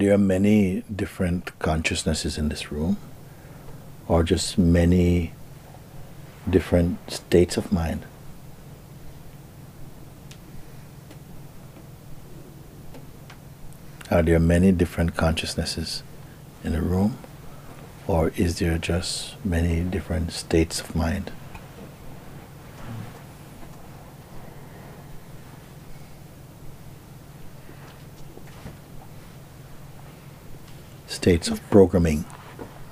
Are there many different consciousnesses in this room? Or just many different states of mind? Are there many different consciousnesses in a room? Or is there just many different states of mind? States of programming.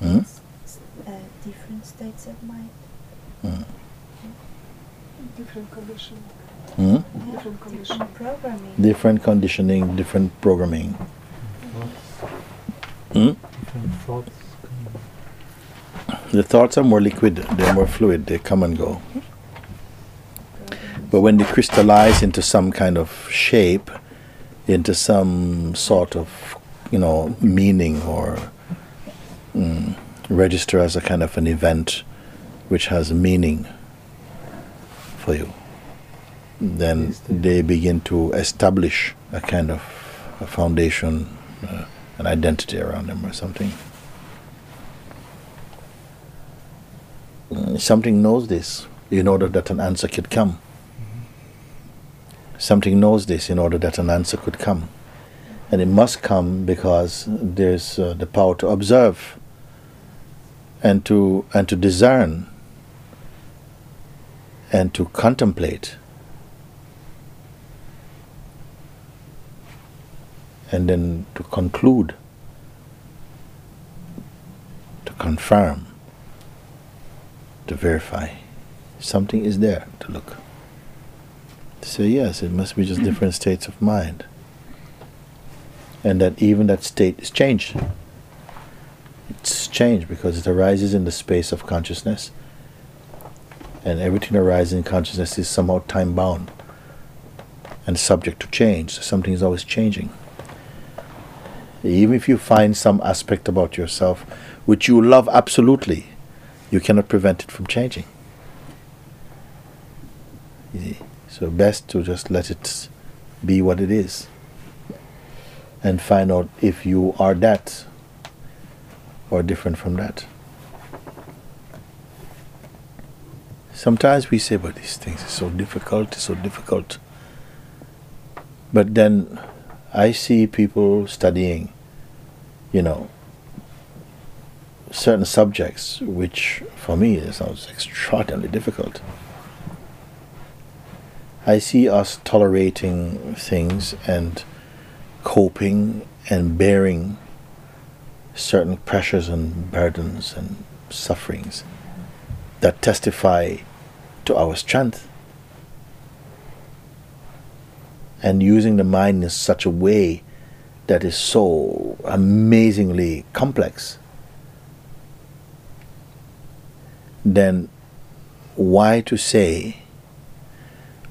Hmm? uh, different states of mind. Hmm. Different condition. Hmm? Different condition. Programming. Different conditioning, different programming. Hmm? Different thoughts. The thoughts are more liquid, they're more fluid, they come and go. But when they crystallize into some kind of shape, into some sort of, you know, meaning or mm, register as a kind of an event which has meaning for you, then they begin to establish a kind of a foundation, uh, an identity around them or something. Mm, Something knows this in order that an answer could come. Something knows this in order that an answer could come. And it must come because there's uh, the power to observe and to, and to discern and to contemplate and then to conclude, to confirm, to verify. Something is there to look. To say, yes, it must be just different states of mind. And that even that state is changed. It's changed because it arises in the space of consciousness. And everything arising in consciousness is somehow time bound and subject to change. So something is always changing. Even if you find some aspect about yourself which you love absolutely, you cannot prevent it from changing. So best to just let it be what it is and find out if you are that or different from that. Sometimes we say, but these things are so difficult, it's so difficult. But then I see people studying, you know, certain subjects which for me sounds extraordinarily difficult. I see us tolerating things and coping and bearing certain pressures and burdens and sufferings that testify to our strength. And using the mind in such a way that is so amazingly complex, then why to say,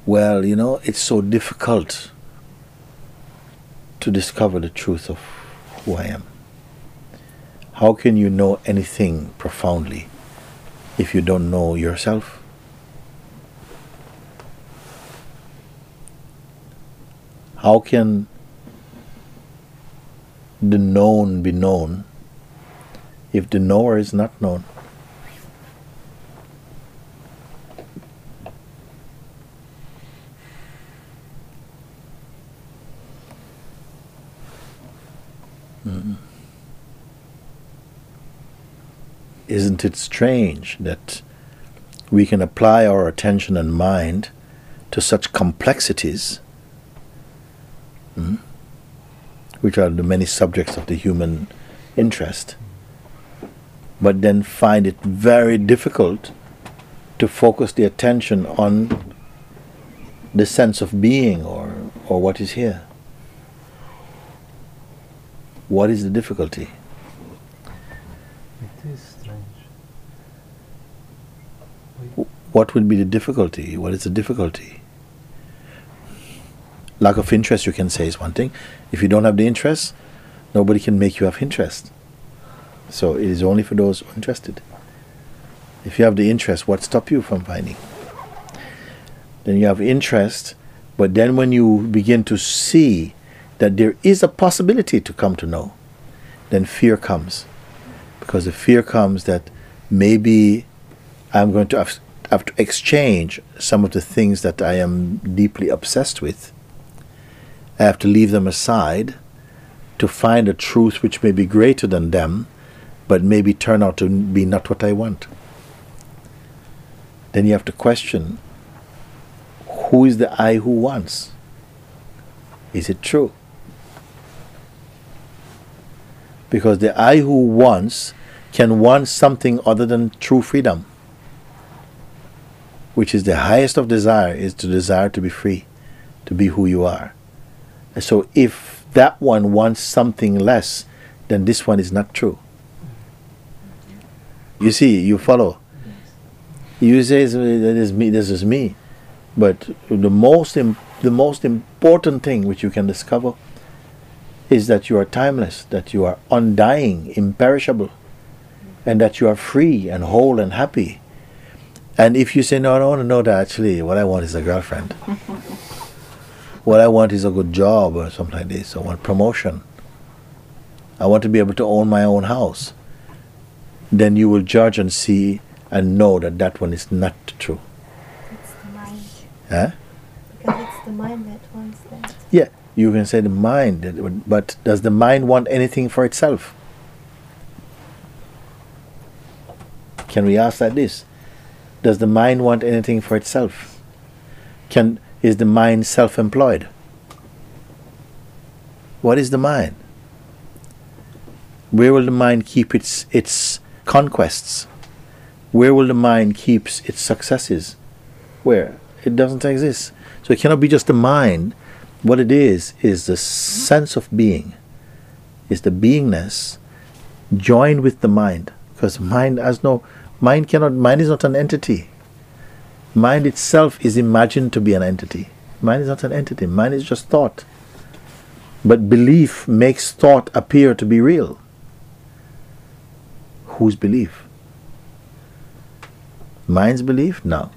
well, you know, it's so difficult to discover the truth of who I am? How can you know anything profoundly if you don't know yourself? How can the known be known if the knower is not known? Isn't it strange that we can apply our attention and mind to such complexities, hmm, which are the many subjects of the human interest, but then find it very difficult to focus the attention on the sense of being or, or what is here? What is the difficulty? Is strange. What would be the difficulty? What is the difficulty? Lack of interest, you can say, is one thing. If you don't have the interest, nobody can make you have interest. So it is only for those interested. If you have the interest, what stop you from finding? Then you have interest, but then when you begin to see that there is a possibility to come to know, then fear comes. Because the fear comes that maybe I'm going to have, have to exchange some of the things that I am deeply obsessed with. I have to leave them aside to find a truth which may be greater than them, but maybe turn out to be not what I want. Then you have to question who is the I who wants? Is it true? Because the I who wants can want something other than true freedom, which is the highest of desire, is to desire to be free, to be who you are. And so if that one wants something less, then this one is not true. You see, you follow. You say that is me. This is me, but the most Im- the most important thing which you can discover is that you are timeless, that you are undying, imperishable, and that you are free and whole and happy. And if you say no, I don't want to know that. Actually, what I want is a girlfriend. what I want is a good job or something like this. I want promotion. I want to be able to own my own house. Then you will judge and see and know that that one is not true. It's the mind. Huh? Because it's the mind that wants that. Yeah, you can say the mind, but does the mind want anything for itself? Can we ask that this? Does the mind want anything for itself? Can is the mind self-employed? What is the mind? Where will the mind keep its its conquests? Where will the mind keep its successes? Where? It doesn't exist. So it cannot be just the mind. What it is is the sense of being. Is the beingness joined with the mind. Because mind has no mind cannot mind is not an entity. Mind itself is imagined to be an entity. Mind is not an entity. Mind is just thought. But belief makes thought appear to be real. Whose belief? Mind's belief? No.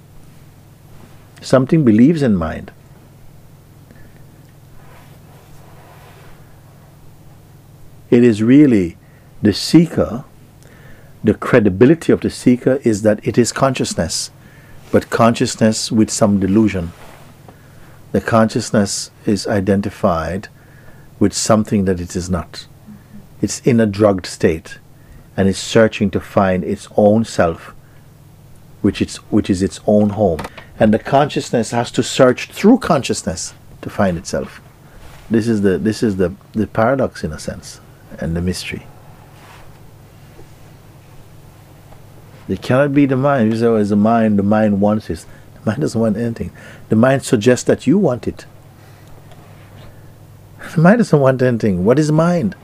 Something believes in mind. It is really the seeker, the credibility of the seeker is that it is consciousness, but consciousness with some delusion. The consciousness is identified with something that it is not. It's in a drugged state and is searching to find its own self, which, it's, which is its own home. And the consciousness has to search through consciousness to find itself. This is the, this is the, the paradox in a sense and the mystery. It cannot be the mind. You say, oh, it's the mind, the mind wants this. The mind doesn't want anything. The mind suggests that you want it. The mind doesn't want anything. What is mind?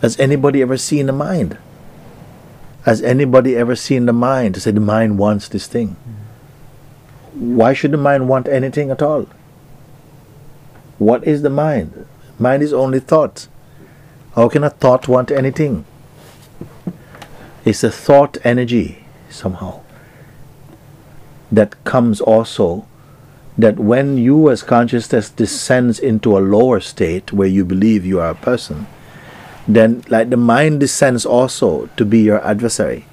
Has anybody ever seen the mind? Has anybody ever seen the mind to say the mind wants this thing? Why should the mind want anything at all? What is the mind? Mind is only thought. How can a thought want anything? It's a thought energy somehow that comes also that when you as consciousness descends into a lower state where you believe you are a person, then like the mind descends also to be your adversary.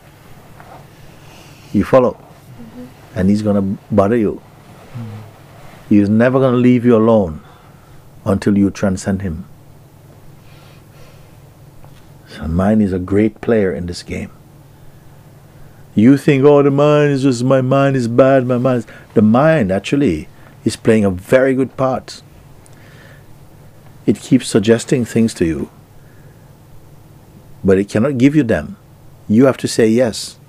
You follow? Mm-hmm. And he's gonna bother you. He's never gonna leave you alone until you transcend him. So mind is a great player in this game. You think, oh, the mind is just my mind is bad. My mind, is... the mind actually is playing a very good part. It keeps suggesting things to you, but it cannot give you them. You have to say yes.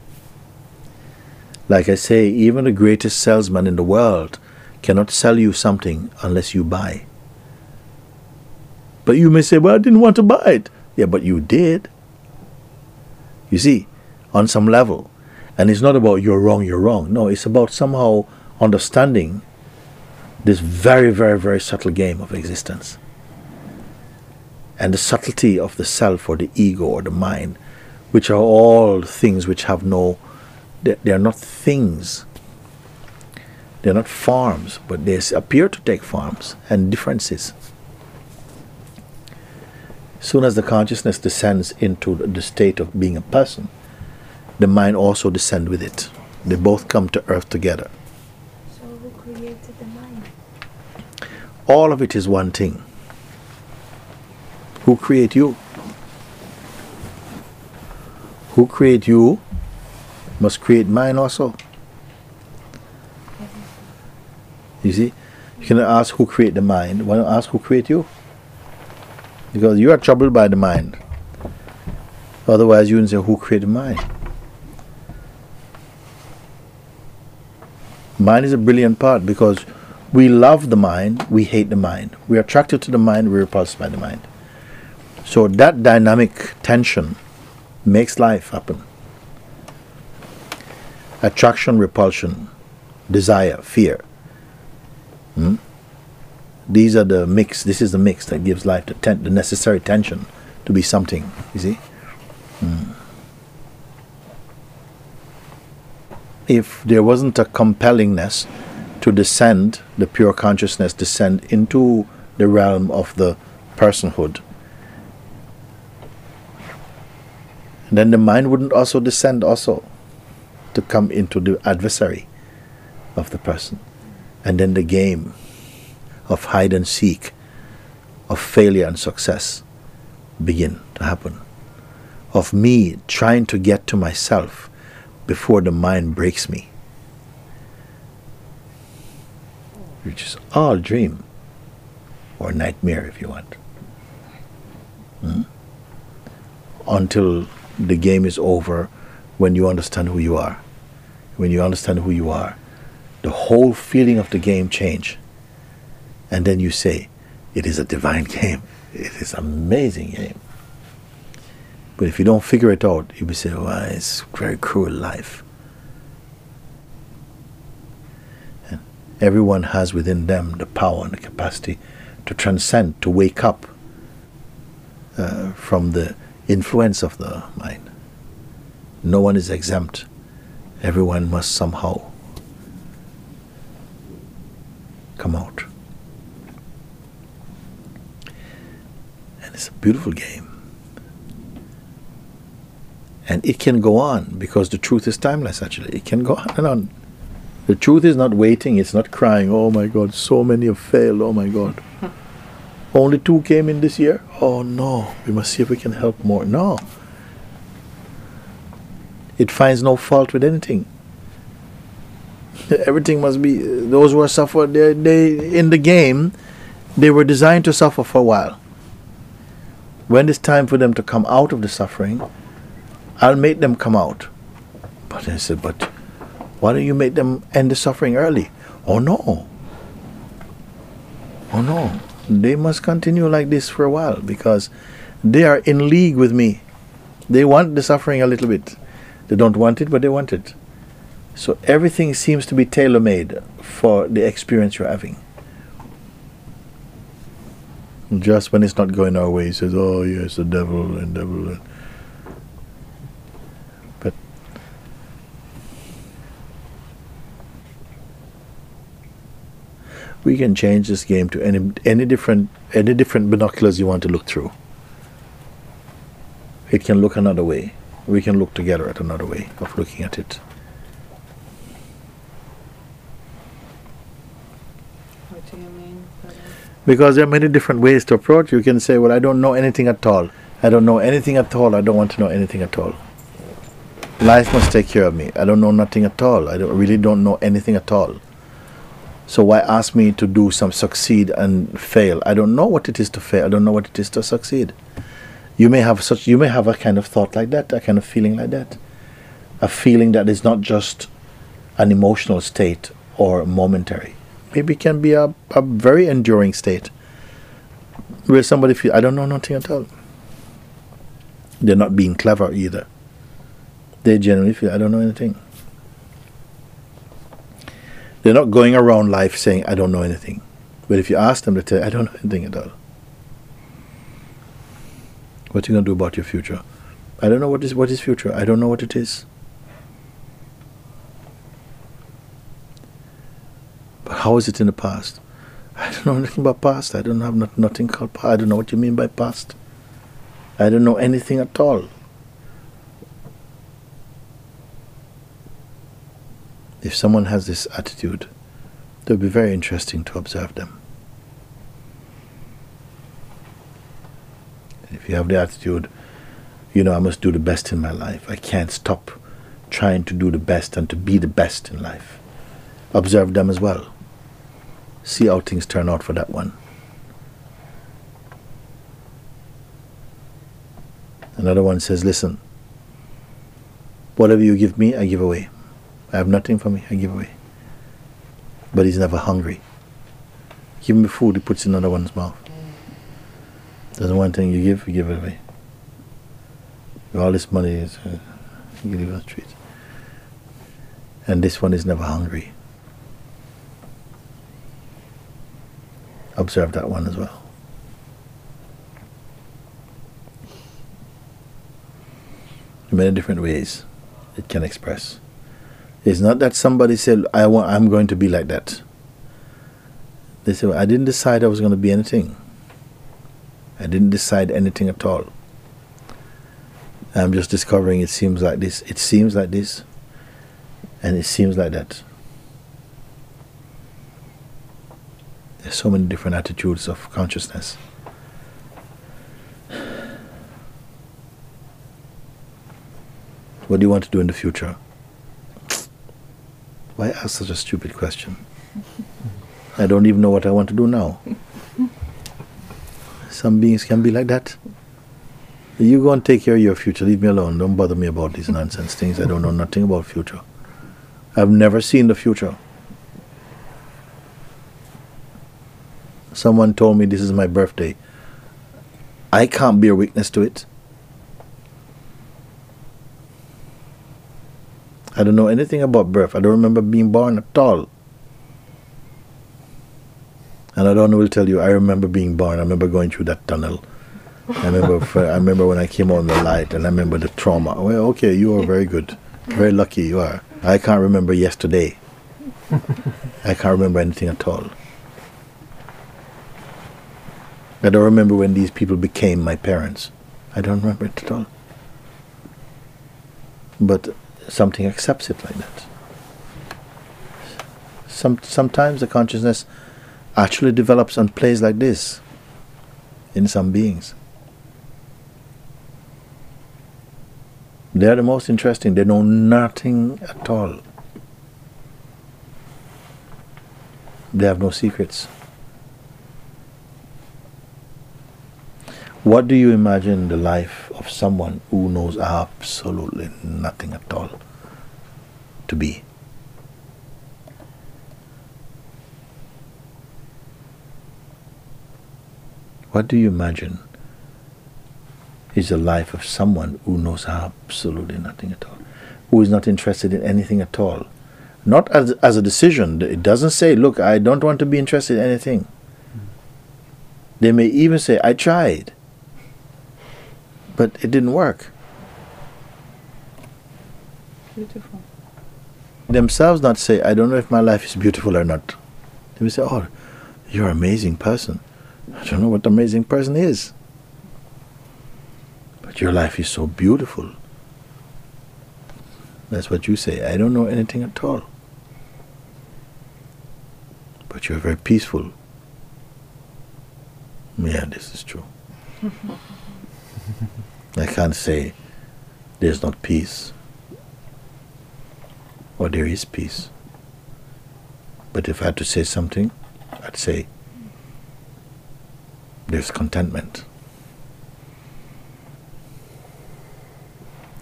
Like I say, even the greatest salesman in the world cannot sell you something unless you buy. But you may say, well, I didn't want to buy it. Yeah, but you did. You see, on some level. And it's not about you're wrong, you're wrong. No, it's about somehow understanding this very, very, very subtle game of existence. And the subtlety of the self or the ego or the mind, which are all things which have no, they, are not things. They're not forms, but they appear to take forms and differences. Soon as the consciousness descends into the state of being a person, the mind also descends with it. They both come to earth together. So who created the mind? All of it is one thing. Who create you? Who create you must create mine also. You see? You cannot ask who create the mind. Why not ask who create you? Because you are troubled by the mind. Otherwise you wouldn't say who created mind. Mind is a brilliant part because we love the mind, we hate the mind. We are attracted to the mind, we're repulsed by the mind. So that dynamic tension makes life happen. Attraction, repulsion, desire, fear. Hmm? These are the mix. This is the mix that gives life the, ten- the necessary tension to be something. You see? Hmm. If there wasn't a compellingness to descend, the pure consciousness descend into the realm of the personhood, then the mind wouldn't also descend also to come into the adversary of the person. And then the game of hide and seek, of failure and success begin to happen. Of me trying to get to myself before the mind breaks me. Which is all dream or nightmare if you want. Hmm? Until the game is over when you understand who you are. When you understand who you are, the whole feeling of the game change. And then you say, it is a divine game. It is an amazing game. But if you don't figure it out, you will say, well, it's very cruel life. And everyone has within them the power and the capacity to transcend, to wake up uh, from the influence of the mind. No one is exempt. Everyone must somehow come out. And it's a beautiful game. And it can go on because the truth is timeless, actually. It can go on and on. The truth is not waiting, it's not crying, oh my God, so many have failed, oh my God. Only two came in this year? Oh no, we must see if we can help more. No. It finds no fault with anything. Everything must be, those who are suffered, they, they, in the game, they were designed to suffer for a while. When it's time for them to come out of the suffering, I'll make them come out. But I said, but why don't you make them end the suffering early? Oh no. Oh no. They must continue like this for a while because they are in league with me. They want the suffering a little bit. They don't want it, but they want it. So everything seems to be tailor made for the experience you're having. Just when it's not going our way, he says, Oh, yes, the devil and devil. We can change this game to any any different any different binoculars you want to look through. It can look another way. We can look together at another way of looking at it. What do you mean? Because there are many different ways to approach. You can say, Well, I don't know anything at all. I don't know anything at all. I don't want to know anything at all. Life must take care of me. I don't know nothing at all. I don't, really don't know anything at all. So why ask me to do some succeed and fail? I don't know what it is to fail. I don't know what it is to succeed. You may have such you may have a kind of thought like that, a kind of feeling like that. A feeling that is not just an emotional state or momentary. Maybe it can be a, a very enduring state where somebody feels I don't know nothing at all. They're not being clever either. They generally feel, I don't know anything. They're not going around life saying, I don't know anything. But if you ask them, they tell you, I don't know anything at all. What are you going to do about your future? I don't know what is what is future. I don't know what it is. But how is it in the past? I don't know anything about past. I don't have not, nothing called past. I don't know what you mean by past. I don't know anything at all. If someone has this attitude, it would be very interesting to observe them. If you have the attitude, you know, I must do the best in my life. I can't stop trying to do the best and to be the best in life. Observe them as well. See how things turn out for that one. Another one says, Listen, whatever you give me, I give away. I have nothing for me, I give away. But he's never hungry. Give him food, he puts in another one's mouth. Doesn't want thing you give, you give it away. All this money is uh, you leave on the street. And this one is never hungry. Observe that one as well. In many different ways it can express. It's not that somebody said, I want I'm going to be like that. They say, well, I didn't decide I was going to be anything. I didn't decide anything at all. I'm just discovering it seems like this, it seems like this, and it seems like that. There's so many different attitudes of consciousness. What do you want to do in the future? Why ask such a stupid question? I don't even know what I want to do now. Some beings can be like that. You go and take care of your future. Leave me alone. Don't bother me about these nonsense things. I don't know nothing about future. I've never seen the future. Someone told me this is my birthday. I can't bear witness to it. I don't know anything about birth. I don't remember being born at all. And I don't know will tell you, I remember being born. I remember going through that tunnel. I remember I remember when I came on the light and I remember the trauma. Well, okay, you are very good. Very lucky you are. I can't remember yesterday. I can't remember anything at all. I don't remember when these people became my parents. I don't remember it at all. But something accepts it like that. Some, sometimes the consciousness actually develops and plays like this in some beings. They are the most interesting. They know nothing at all. They have no secrets. What do you imagine the life of someone who knows absolutely nothing at all to be? What do you imagine is the life of someone who knows absolutely nothing at all, who is not interested in anything at all? Not as, as a decision. It doesn't say, look, I don't want to be interested in anything. They may even say, I tried, but it didn't work. Beautiful. Themselves not say, I don't know if my life is beautiful or not. They will say, oh, you're an amazing person. I don't know what amazing person is. But your life is so beautiful. That's what you say. I don't know anything at all. But you're very peaceful. Yeah, this is true. I can't say there's not peace or there is peace. But if I had to say something, I'd say there's contentment.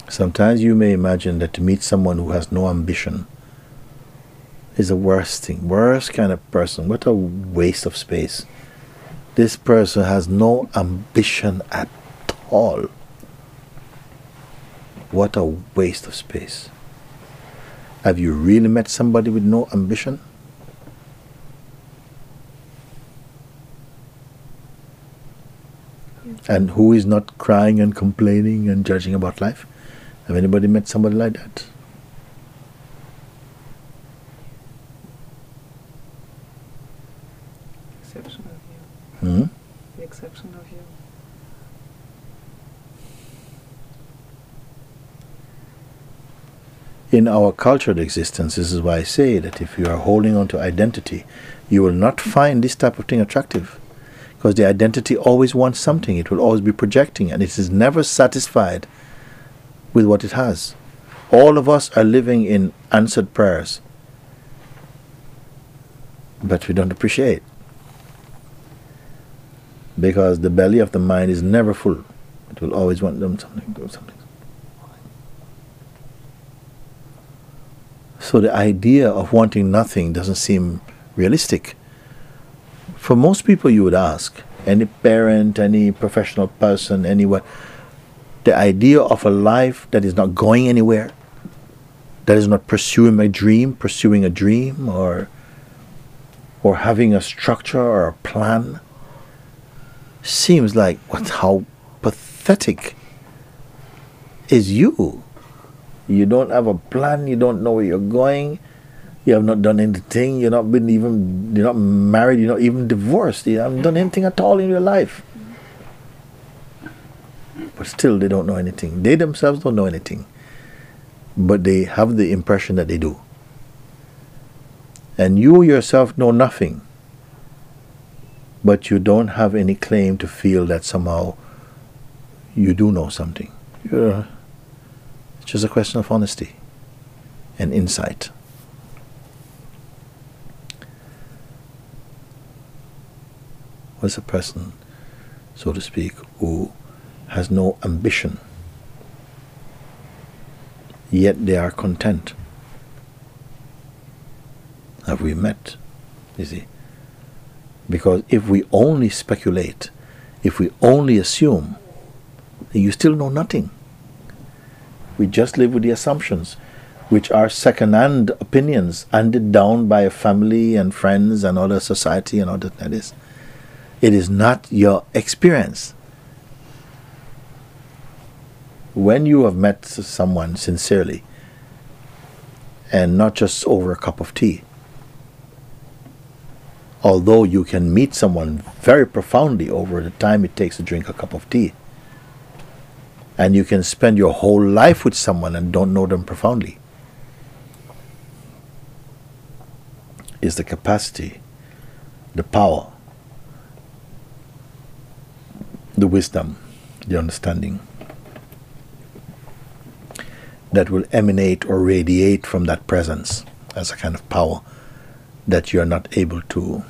Sometimes you may imagine that to meet someone who has no ambition is the worst thing, worst kind of person. What a waste of space. This person has no ambition at all. What a waste of space. Have you really met somebody with no ambition? And who is not crying and complaining and judging about life? Have anybody met somebody like that? Exception of you. Hmm? The exception of you. In our cultured existence, this is why I say that if you are holding on to identity, you will not find this type of thing attractive. Because the identity always wants something, it will always be projecting, and it is never satisfied with what it has. All of us are living in answered prayers, but we don't appreciate. Because the belly of the mind is never full, it will always want something, something. So the idea of wanting nothing doesn't seem realistic. For most people, you would ask any parent, any professional person, anyone, the idea of a life that is not going anywhere, that is not pursuing a dream, pursuing a dream, or or having a structure or a plan, seems like what how pathetic is you. You don't have a plan. You don't know where you're going. You have not done anything. You're not been even. You're not married. You're not even divorced. You haven't done anything at all in your life. But still, they don't know anything. They themselves don't know anything. But they have the impression that they do. And you yourself know nothing. But you don't have any claim to feel that somehow you do know something. It's just a question of honesty and insight. Was a person, so to speak, who has no ambition, yet they are content. Have we met? You see? Because if we only speculate, if we only assume, you still know nothing. We just live with the assumptions, which are second-hand opinions handed down by family and friends and other society and other that is. It is not your experience. When you have met someone sincerely, and not just over a cup of tea, although you can meet someone very profoundly over the time it takes to drink a cup of tea, and you can spend your whole life with someone and don't know them profoundly, is the capacity, the power, the wisdom, the understanding that will emanate or radiate from that presence as a kind of power that you are not able to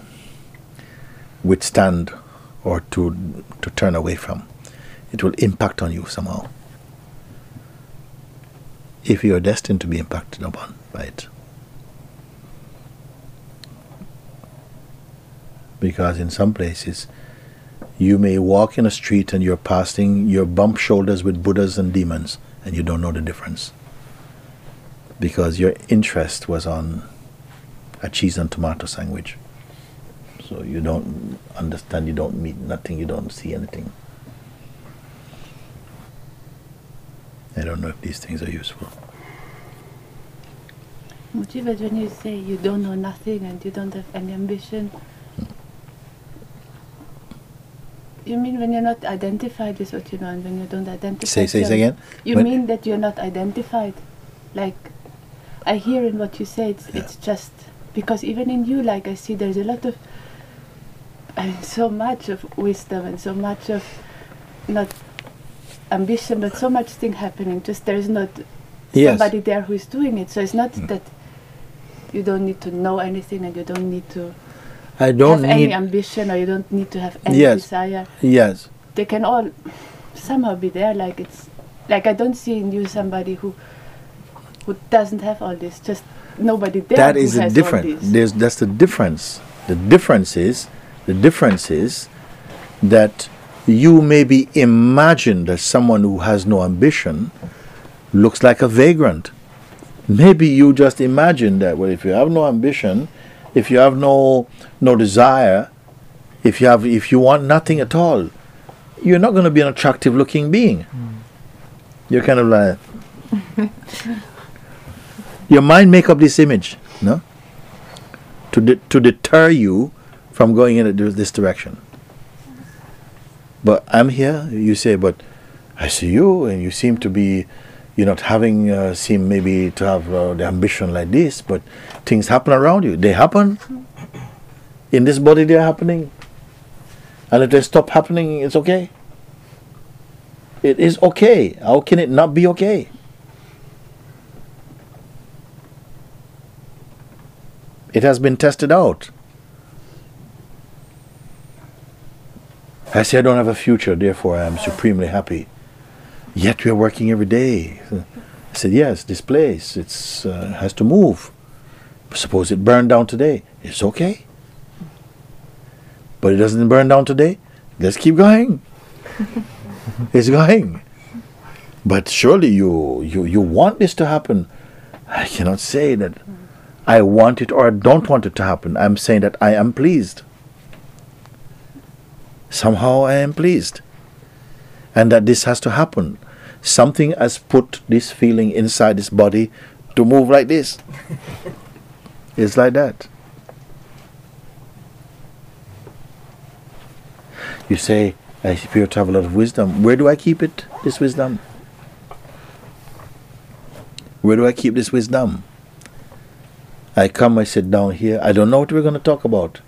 withstand or to to turn away from. It will impact on you somehow. If you are destined to be impacted upon by it. Because in some places you may walk in a street and you're passing, you bump shoulders with Buddhas and demons, and you don't know the difference. Because your interest was on a cheese and tomato sandwich. So you don't understand, you don't meet nothing, you don't see anything. I don't know if these things are useful. Motivate when you say you don't know nothing and you don't have any ambition. You mean when you're not identified with what you know and when you don't identify? Say, say, say again. You When- mean that you're not identified? Like, I hear in what you say, it's, it's just because even in you, like I see, there's a lot of, I mean, so much of wisdom and so much of not ambition, but so much thing happening. Just there's not Yes. somebody there who is doing it. So it's not Mm. that you don't need to know anything and you don't need to I don't have any ambition or you don't need to have any Yes. desire. yes. They can all somehow be there. Like it's like I don't see in you somebody who who doesn't have all this. Just nobody there. that is all difference. There's that's the difference. The difference is the difference is that you maybe imagine that someone who has no ambition looks like a vagrant. Maybe you just imagine that, well, if you have no ambition, if you have no, no desire, if you, have, if you want nothing at all, you're not going to be an attractive looking being. Hmm. You're kind of like, your mind make up this image, no? To, de- to deter you from going in this direction. But I'm here, you say, but I see you, and you seem to be, you're not having, uh, seem maybe to have uh, the ambition like this, but things happen around you. They happen. In this body, they're happening. And if they stop happening, it's okay. It is okay. How can it not be okay? It has been tested out. I say I don't have a future, therefore I am supremely happy. Yet we are working every day. I said, yes, this place it's uh, has to move. Suppose it burned down today. It's okay. But it doesn't burn down today. Let's keep going. it's going. But surely you, you you want this to happen. I cannot say that I want it or I don't want it to happen. I'm saying that I am pleased somehow I am pleased. And that this has to happen. Something has put this feeling inside this body to move like this. it's like that. You say, I appear to have a lot of wisdom. Where do I keep it, this wisdom? Where do I keep this wisdom? I come, I sit down here. I don't know what we're going to talk about.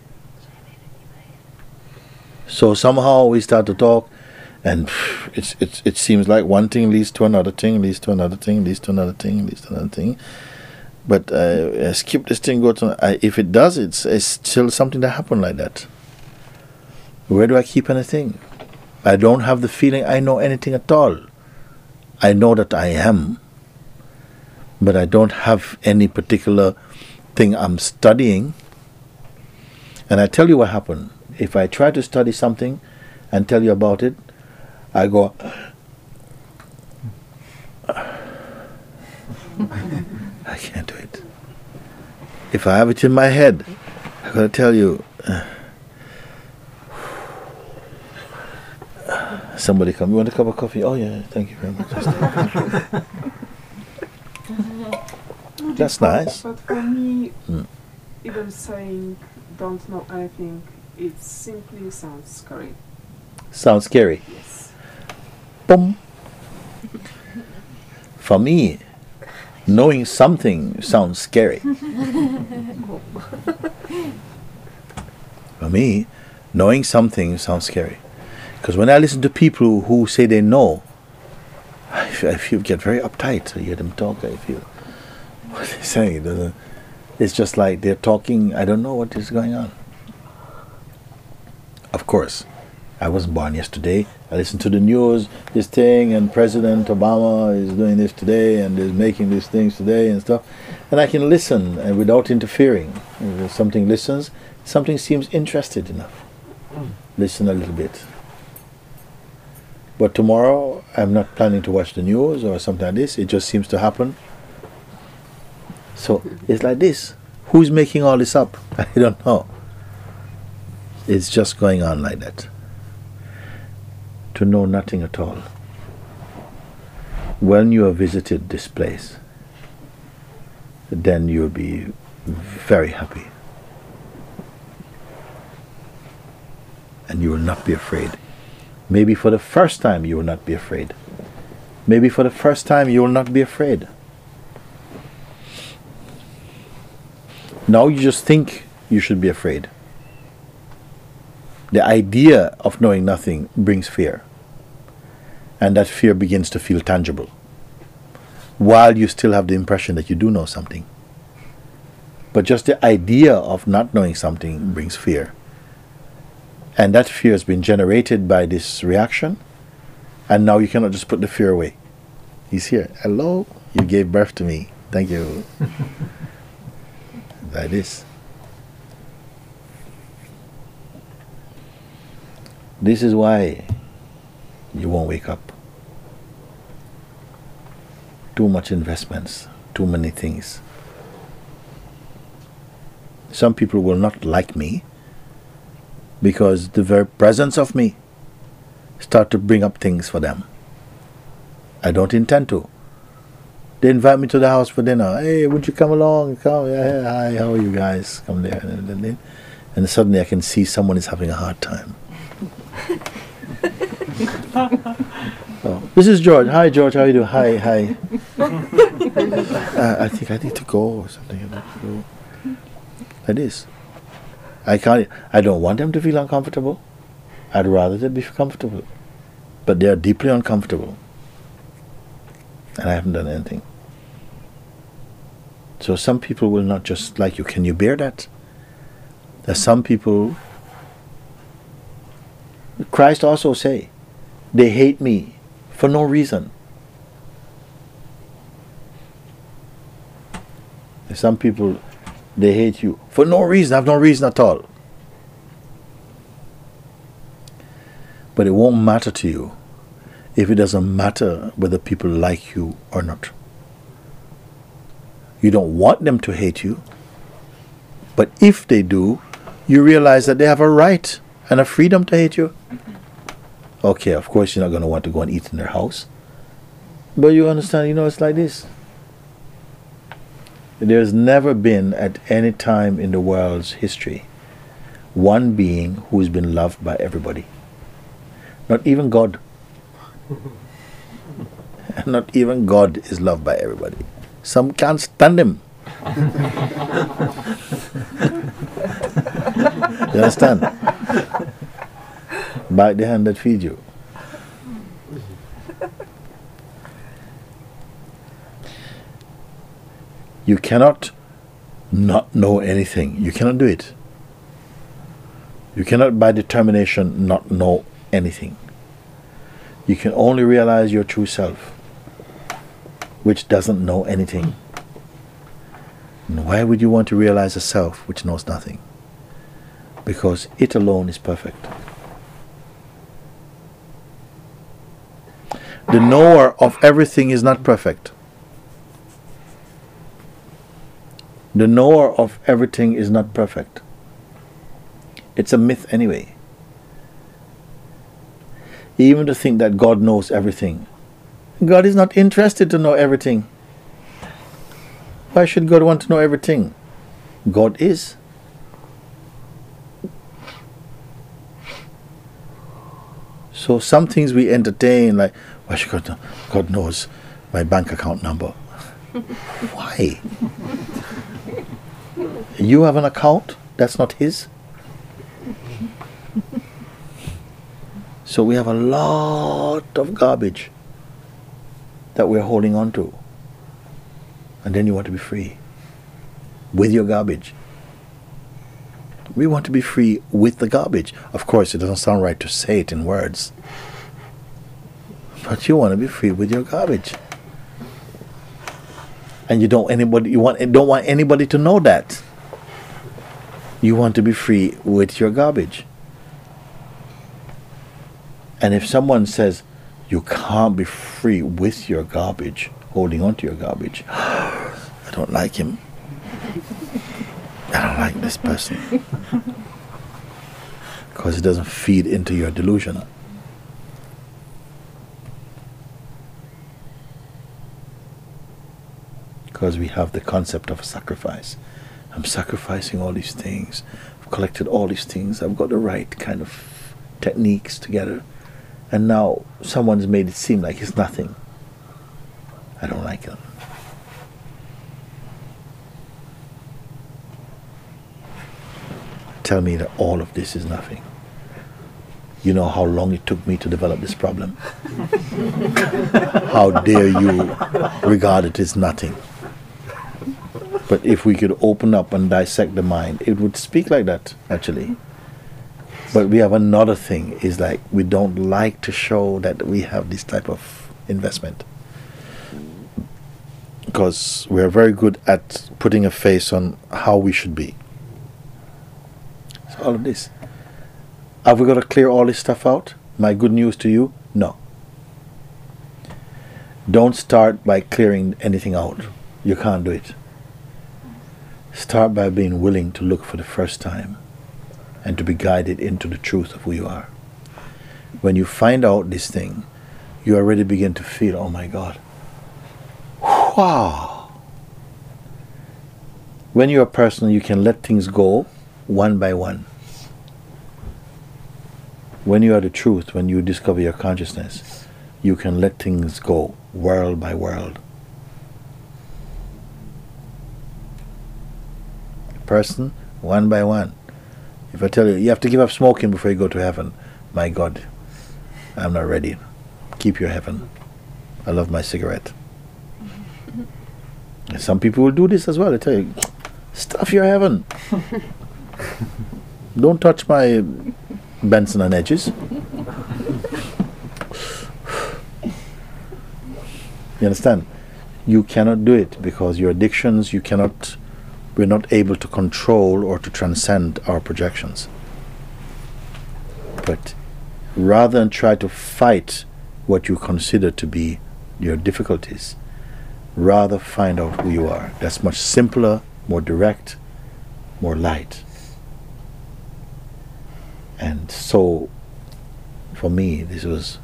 So somehow we start to talk, and it's, it's, it seems like one thing leads to another thing, leads to another thing, leads to another thing, leads to another thing. But uh, I skip this thing, go to. I, if it does, it's, it's still something that happened like that. Where do I keep anything? I don't have the feeling I know anything at all. I know that I am, but I don't have any particular thing I'm studying. And I tell you what happened if I try to study something and tell you about it, I go, I can't do it. If I have it in my head, I gotta tell you. somebody come. You want a cup of coffee? Oh yeah, thank you very much. That's nice. But for me, Mm. even saying don't know anything, it simply sounds scary. Sounds scary. Yes. Boom. For me, knowing something sounds scary. For me, knowing something sounds scary. Because when I listen to people who say they know, I feel, I feel get very uptight. I hear them talk. I feel what they're saying. It's just like they're talking. I don't know what is going on. Of course, I wasn't born yesterday. I listened to the news, this thing, and President Obama is doing this today and is making these things today and stuff. And I can listen and without interfering. If something listens, something seems interested enough. Listen a little bit. But tomorrow, I'm not planning to watch the news or something like this. It just seems to happen. So it's like this. Who's making all this up? I don't know. It's just going on like that. To know nothing at all. When you have visited this place, then you'll be very happy. And you will not be afraid. Maybe for the first time you will not be afraid. Maybe for the first time you will not be afraid. Now you just think you should be afraid. The idea of knowing nothing brings fear. And that fear begins to feel tangible. While you still have the impression that you do know something. But just the idea of not knowing something brings fear. And that fear has been generated by this reaction. And now you cannot just put the fear away. He's here. Hello, you gave birth to me. Thank you. like this. This is why you won't wake up. too much investments, too many things. Some people will not like me because the very presence of me start to bring up things for them. I don't intend to. They invite me to the house for dinner. Hey, would you come along? Come, yeah, hi, how are you guys? Come there. And suddenly I can see someone is having a hard time. Oh, this is George. Hi, George. How are you doing? Hi, hi. uh, I think I need to go or something. Go. Like this. I can't. I don't want them to feel uncomfortable. I'd rather they be comfortable, but they are deeply uncomfortable, and I haven't done anything. So some people will not just like you. Can you bear that? There's some people. Christ also say, they hate me for no reason. Some people they hate you for no reason, I have no reason at all. But it won't matter to you if it doesn't matter whether people like you or not. You don't want them to hate you. But if they do, you realize that they have a right and a freedom to hate you. Okay, of course, you're not going to want to go and eat in their house. But you understand, you know, it's like this. There's never been at any time in the world's history one being who's been loved by everybody. Not even God. Not even God is loved by everybody. Some can't stand him. you understand? Bite the hand that feeds you. You cannot not know anything. You cannot do it. You cannot, by determination, not know anything. You can only realize your true self, which doesn't know anything. And why would you want to realize a self which knows nothing? Because it alone is perfect. The knower of everything is not perfect. The knower of everything is not perfect. It's a myth anyway. Even to think that God knows everything. God is not interested to know everything. Why should God want to know everything? God is. So some things we entertain, like, why should God know? God knows my bank account number. Why? You have an account that's not His. So we have a lot of garbage that we're holding on to. And then you want to be free with your garbage. We want to be free with the garbage. Of course, it doesn't sound right to say it in words. But you want to be free with your garbage. And you don't anybody you want don't want anybody to know that. You want to be free with your garbage. And if someone says you can't be free with your garbage, holding on to your garbage, I don't like him. I don't like this person. Because it doesn't feed into your delusion. Because we have the concept of a sacrifice. I'm sacrificing all these things. I've collected all these things. I've got the right kind of techniques together. And now someone's made it seem like it's nothing. I don't like it. Tell me that all of this is nothing. You know how long it took me to develop this problem? how dare you regard it as nothing? But if we could open up and dissect the mind, it would speak like that, actually. But we have another thing is like we don't like to show that we have this type of investment. Because we are very good at putting a face on how we should be. So all of this. Have we got to clear all this stuff out? My good news to you? No. Don't start by clearing anything out. You can't do it. Start by being willing to look for the first time and to be guided into the truth of who you are. When you find out this thing, you already begin to feel, oh my God, wow. When you're a person, you can let things go one by one. When you are the truth, when you discover your consciousness, you can let things go world by world. Person, one by one. If I tell you, you have to give up smoking before you go to heaven, my God, I'm not ready. Keep your heaven. I love my cigarette. And some people will do this as well. They tell you, stuff your heaven. Don't touch my Benson and Edges. You understand? You cannot do it because your addictions, you cannot, we're not able to control or to transcend our projections. But rather than try to fight what you consider to be your difficulties, rather find out who you are. That's much simpler, more direct, more light. And so, for me, this was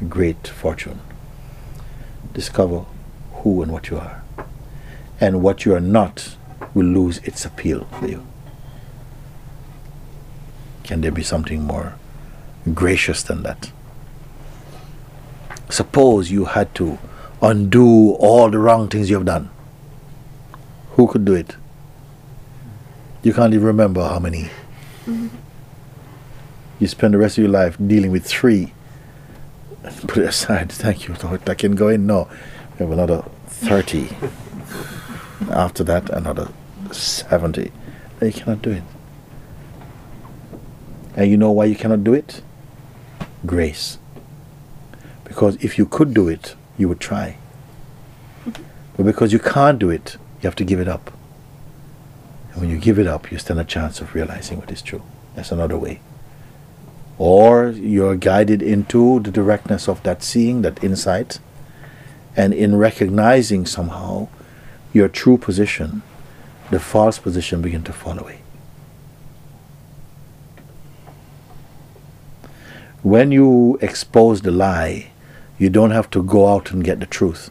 a great fortune. Discover who and what you are. And what you are not will lose its appeal for you. Can there be something more gracious than that? Suppose you had to undo all the wrong things you have done. Who could do it? You can't even remember how many. Mm-hmm. You spend the rest of your life dealing with three. Put it aside. Thank you, Lord. I can go in. No. We have another 30. After that, another 70. You cannot do it. And you know why you cannot do it? Grace. Because if you could do it, you would try. But because you can't do it, you have to give it up. And when you give it up, you stand a chance of realizing what is true. That's another way. Or you're guided into the directness of that seeing, that insight, and in recognizing somehow your true position, the false position begin to fall away. When you expose the lie, you don't have to go out and get the truth.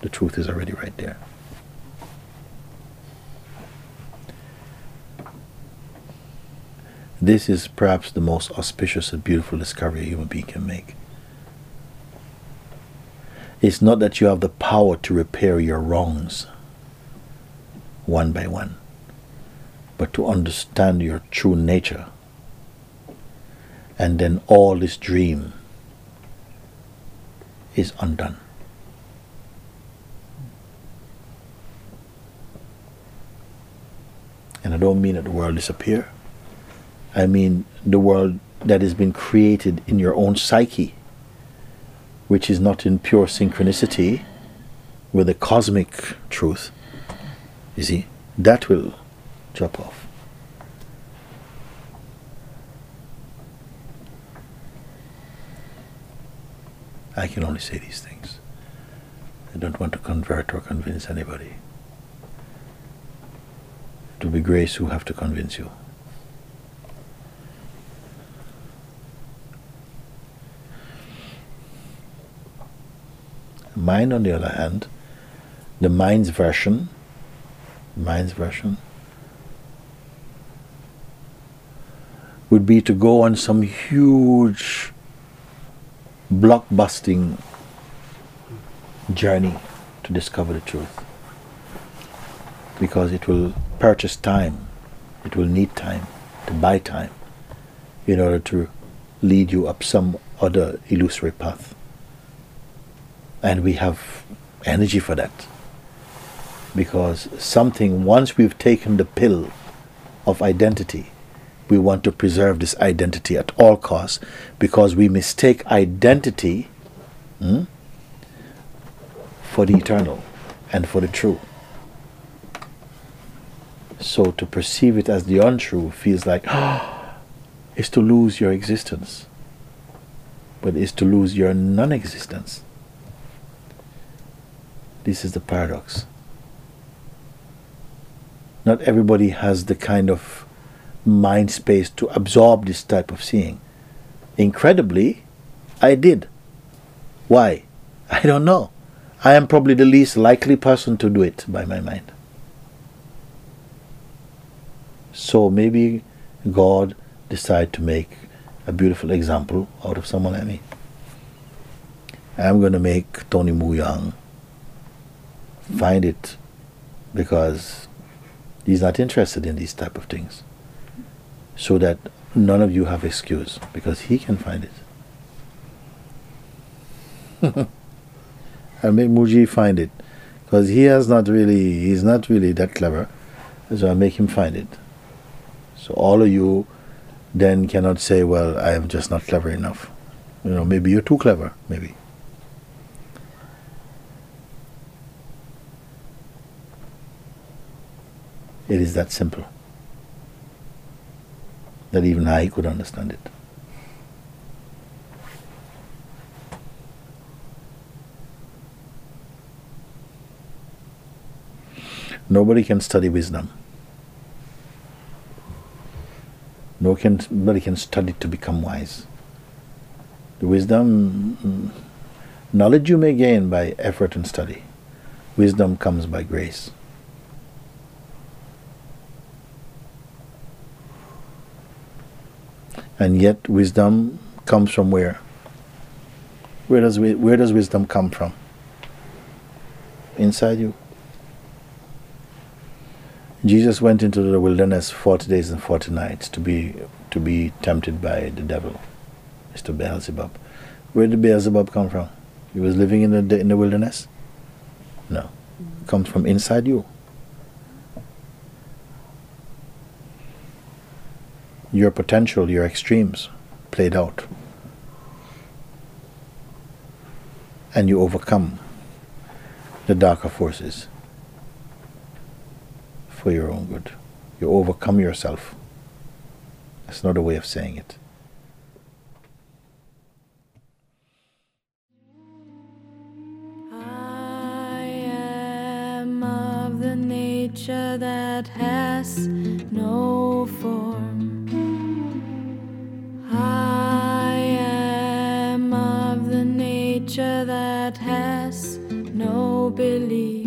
The truth is already right there. This is perhaps the most auspicious and beautiful discovery a human being can make. It's not that you have the power to repair your wrongs one by one, but to understand your true nature. And then all this dream is undone. And I don't mean that the world disappear. I mean the world that has been created in your own psyche, which is not in pure synchronicity with the cosmic truth. You see, that will drop off. I can only say these things. I don't want to convert or convince anybody. It will be grace who have to convince you. Mind, on the other hand, the mind's version, mind's version, would be to go on some huge blockbusting journey to discover the truth. Because it will purchase time, it will need time to buy time in order to lead you up some other illusory path. And we have energy for that. Because something, once we've taken the pill of identity, we want to preserve this identity at all costs because we mistake identity hmm, for the eternal and for the true. So to perceive it as the untrue feels like oh, is to lose your existence, but is to lose your non existence. This is the paradox. Not everybody has the kind of mind space to absorb this type of seeing. Incredibly, I did. Why? I don't know. I am probably the least likely person to do it by my mind. So maybe God decided to make a beautiful example out of someone like me. I'm going to make Tony Moo-Young find it because he's not interested in these type of things. So that none of you have excuse because he can find it. I'll make Mooji find it because he has not really, he's not really that clever. So I'll make him find it. So all of you then cannot say, well, I am just not clever enough. You know, maybe you're too clever, maybe. It is that simple that even I could understand it. Nobody can study wisdom. No can, nobody can study to become wise. The wisdom, mm, knowledge you may gain by effort and study. Wisdom comes by grace. And yet, wisdom comes from where? Where does, wi- where does wisdom come from? Inside you. Jesus went into the wilderness 40 days and 40 nights to be, to be tempted by the devil, Mr. Beelzebub. Where did Beelzebub come from? He was living in the, in the wilderness? No. It comes from inside you. Your potential, your extremes played out. And you overcome the darker forces for your own good. You overcome yourself. That's not a way of saying it. I am of the nature that has no form. No